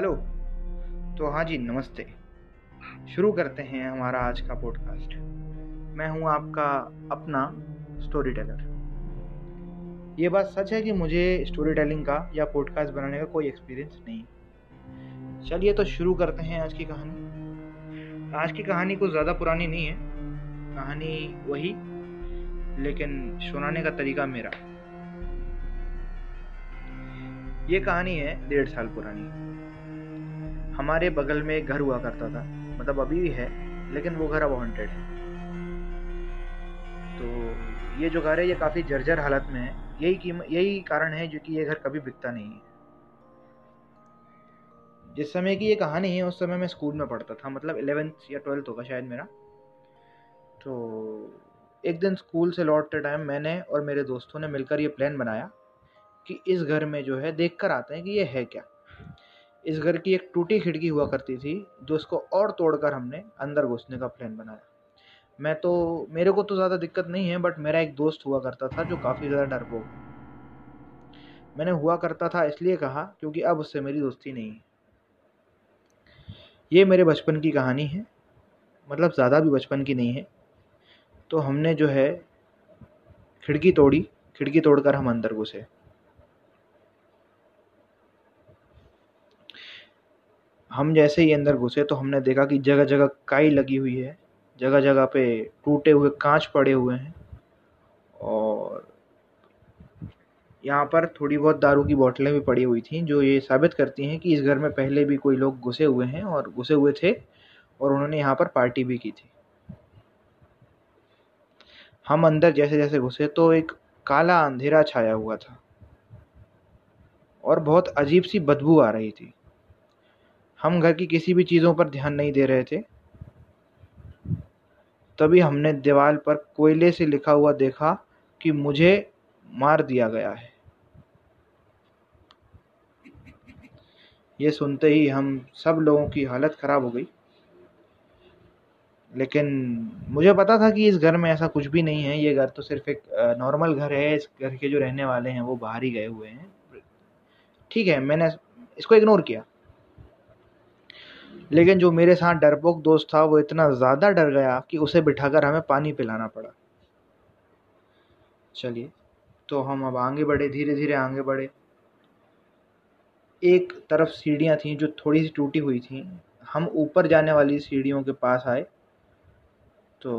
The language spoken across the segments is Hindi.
हेलो? तो हाँ जी, नमस्ते। शुरू करते हैं हमारा आज का पॉडकास्ट मैं हूँ आपका अपना स्टोरी टेलर ये बात सच है कि मुझे स्टोरी टेलिंग का या पॉडकास्ट बनाने का कोई एक्सपीरियंस नहीं। चलिए तो शुरू करते हैं आज की कहानी। आज की कहानी कुछ ज़्यादा पुरानी नहीं है। कहानी वही, लेकिन सुनाने का तरीका मेरा। ये कहानी है डेढ़ साल पुरानी। हमारे बगल में एक घर हुआ करता था। मतलब अभी भी है, लेकिन वो घर अब हॉन्टेड है। तो ये जो घर है, ये काफ़ी जर्जर हालत में है। यही कीमत यही कारण है जो कि ये घर कभी बिकता नहीं है। जिस समय की ये कहानी है, उस समय मैं स्कूल में पढ़ता था। मतलब एलेवेंथ या ट्वेल्थ होगा शायद मेरा। तो एक दिन स्कूल से लौटते टाइम मैंने और मेरे दोस्तों ने मिलकर ये प्लान बनाया कि इस घर में जो है देख कर आते हैं कि ये है क्या। इस घर की एक टूटी खिड़की हुआ करती थी, जो उसको और तोड़कर हमने अंदर घुसने का प्लान बनाया। मैं तो मेरे को तो ज़्यादा दिक्कत नहीं है बट मेरा एक दोस्त हुआ करता था, जो काफ़ी ज़्यादा डरपोक मैंने हुआ करता था इसलिए कहा, क्योंकि अब उससे मेरी दोस्ती नहीं है। ये मेरे बचपन की कहानी है मतलब ज़्यादा भी बचपन की नहीं है। तो हमने जो है, खिड़की तोड़ी, खिड़की तोड़कर हम अंदर घुसे। हम जैसे ही अंदर घुसे तो हमने देखा कि जगह जगह काई लगी हुई है। जगह जगह पे टूटे हुए कांच पड़े हुए हैं। और यहाँ पर थोड़ी बहुत दारू की बोतलें भी पड़ी हुई थी, जो ये साबित करती हैं कि इस घर में पहले भी कोई लोग घुसे हुए हैं और घुसे हुए थे और उन्होंने यहाँ पर पार्टी भी की थी। हम अंदर जैसे जैसे घुसे तो एक काला अंधेरा छाया हुआ था और बहुत अजीब सी बदबू आ रही थी। हम घर की किसी भी चीज़ों पर ध्यान नहीं दे रहे थे। तभी हमने दीवार पर कोयले से लिखा हुआ देखा कि मुझे मार दिया गया है। ये सुनते ही हम सब लोगों की हालत ख़राब हो गई। लेकिन मुझे पता था कि इस घर में ऐसा कुछ भी नहीं है। ये घर तो सिर्फ़ एक नॉर्मल घर है। इस घर के जो रहने वाले हैं वो बाहर ही गए हुए हैं। ठीक है, मैंने इसको इग्नोर किया। लेकिन जो मेरे साथ डरपोक दोस्त था, वो इतना ज़्यादा डर गया कि उसे बिठाकर हमें पानी पिलाना पड़ा। चलिए तो हम अब आगे बढ़े धीरे धीरे आगे बढ़े। एक तरफ़ सीढ़ियाँ थीं जो थोड़ी सी टूटी हुई थीं। हम ऊपर जाने वाली सीढ़ियों के पास आए। तो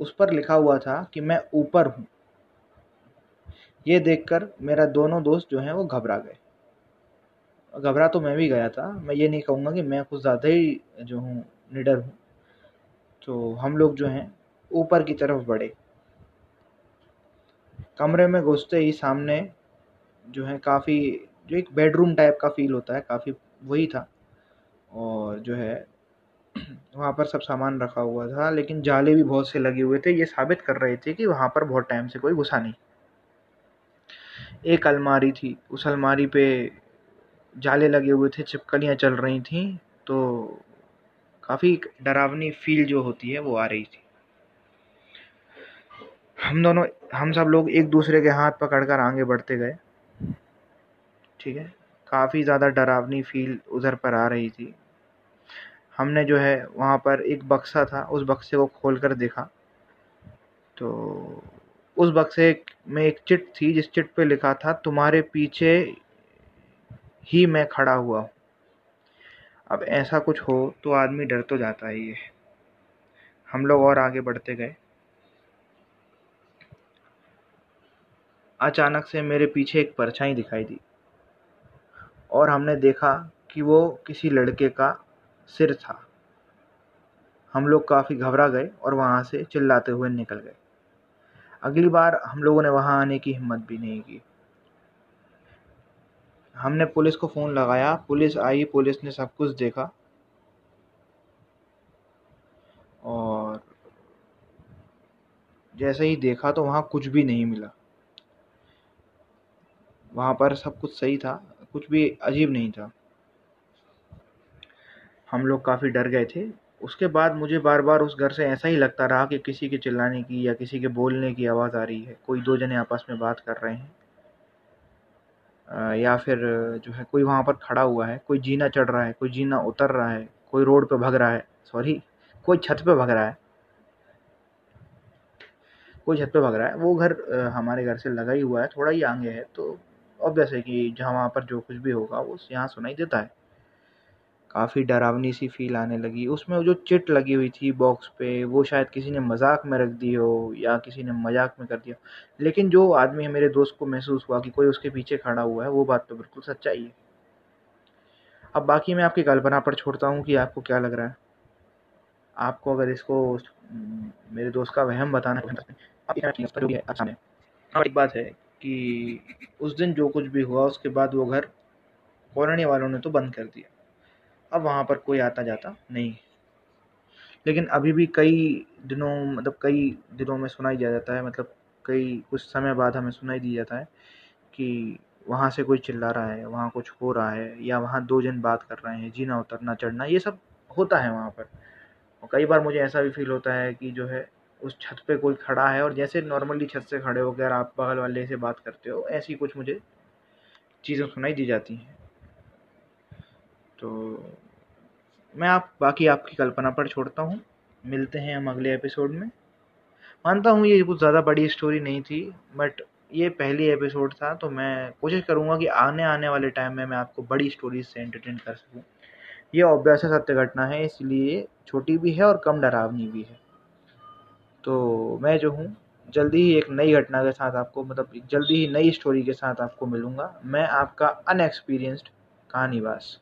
उस पर लिखा हुआ था कि मैं ऊपर हूँ। ये देखकर मेरा दोनों दोस्त जो हैं वो घबरा गए। घबरा तो मैं भी गया था। मैं ये नहीं कहूँगा कि मैं कुछ ज़्यादा ही जो हूँ, निडर हूँ। तो हम लोग जो हैं, ऊपर की तरफ़ बढ़े। कमरे में घुसते ही सामने जो है काफ़ी, जो एक बेडरूम टाइप का फील होता है, काफ़ी वही था। और जो है, वहाँ पर सब सामान रखा हुआ था, लेकिन जाले भी बहुत से लगे हुए थे। ये साबित कर रहे थे कि वहाँ पर बहुत टाइम से कोई घुसा नहीं। एक अलमारी थी, उस अलमारी पे जाले लगे हुए थे छिपकलियाँ चल रही थी तो काफ़ी डरावनी फील जो होती है, वो आ रही थी। हम दोनों, हम सब लोग एक दूसरे के हाथ पकड़कर आगे बढ़ते गए। ठीक है? काफ़ी ज़्यादा डरावनी फील उधर पर आ रही थी। हमने जो है, वहाँ पर एक बक्सा था, उस बक्से को खोल कर देखा। तो उस बक्से में एक चिट थी, जिस चिट पे लिखा था, तुम्हारे पीछे ही मैं खड़ा हुआ हूँ। अब ऐसा कुछ हो तो आदमी डर तो जाता ही है। हम लोग और आगे बढ़ते गए। अचानक से मेरे पीछे एक परछाई दिखाई दी और हमने देखा कि वो किसी लड़के का सिर था। हम लोग काफ़ी घबरा गए और वहाँ से चिल्लाते हुए निकल गए। अगली बार हम लोगों ने वहाँ आने की हिम्मत भी नहीं की। हमने पुलिस को फ़ोन लगाया, पुलिस आई, पुलिस ने सब कुछ देखा। और जैसे ही देखा तो वहाँ कुछ भी नहीं मिला। वहाँ पर सब कुछ सही था, कुछ भी अजीब नहीं था। हम लोग काफ़ी डर गए थे। उसके बाद मुझे बार बार उस घर से ऐसा ही लगता रहा कि किसी के चिल्लाने की या किसी के बोलने की आवाज़ आ रही है। कोई दो जने आपस में बात कर रहे हैं। या फिर जो है कोई वहाँ पर खड़ा हुआ है, कोई जीना चढ़ रहा है, कोई जीना उतर रहा है, कोई रोड पे भग रहा है, सॉरी, कोई छत पे भग रहा है, कोई छत पे भग रहा है, वो घर हमारे घर से लगा ही हुआ है, थोड़ा ही आगे है तो ऑब्वियस है कि जहाँ वहाँ पर जो कुछ भी होगा, वो यहाँ सुनाई देता है। काफ़ी डरावनी सी फील आने लगी। उसमें जो चिट लगी हुई थी बॉक्स पे, वो शायद किसी ने मज़ाक में रख दी हो या किसी ने मज़ाक में कर दिया लेकिन जो आदमी है, मेरे दोस्त को महसूस हुआ कि कोई उसके पीछे खड़ा हुआ है, वो बात तो बिल्कुल सच्चाई है। अब बाकी मैं आपकी कल्पना पर छोड़ता हूँ कि आपको क्या लग रहा है। आपको अगर इसको मेरे दोस्त का वहम बताना है हाँ एक बात है कि उस दिन जो कुछ भी हुआ, उसके बाद वो घर कॉलोनी वालों ने तो बंद कर दिया। अब वहाँ पर कोई आता जाता नहीं। लेकिन अभी भी कई दिनों मतलब कई दिनों में सुनाई दिया जाता है मतलब कई कुछ समय बाद हमें सुनाई दिया जाता है कि वहाँ से कोई चिल्ला रहा है, वहाँ कुछ हो रहा है, या वहाँ दो जन बात कर रहे हैं, जीना, उतरना, चढ़ना, ये सब होता है वहाँ पर। और कई बार मुझे ऐसा भी फील होता है कि जो है, उस छत पे कोई खड़ा है और जैसे नॉर्मली छत से खड़े होकर आप बगल वाले से बात करते हो, ऐसी कुछ मुझे चीज़ें सुनाई दी जाती हैं। तो मैं आप, बाकी आपकी कल्पना पर छोड़ता हूँ। मिलते हैं हम अगले एपिसोड में। मानता हूँ ये कुछ ज़्यादा बड़ी स्टोरी नहीं थी बट ये पहली एपिसोड था तो मैं कोशिश करूँगा कि आने आने वाले टाइम में मैं आपको बड़ी स्टोरीज से एंटरटेन कर सकूँ। ये ऑब्वियस सत्य घटना है, इसलिए छोटी भी है और कम डरावनी भी है। तो मैं जो हूँ, जल्दी ही एक नई घटना के साथ आपको मतलब जल्दी ही नई स्टोरी के साथ आपको मिलूँगा। मैं आपका अनएक्सपीरियंस्ड कहानीवास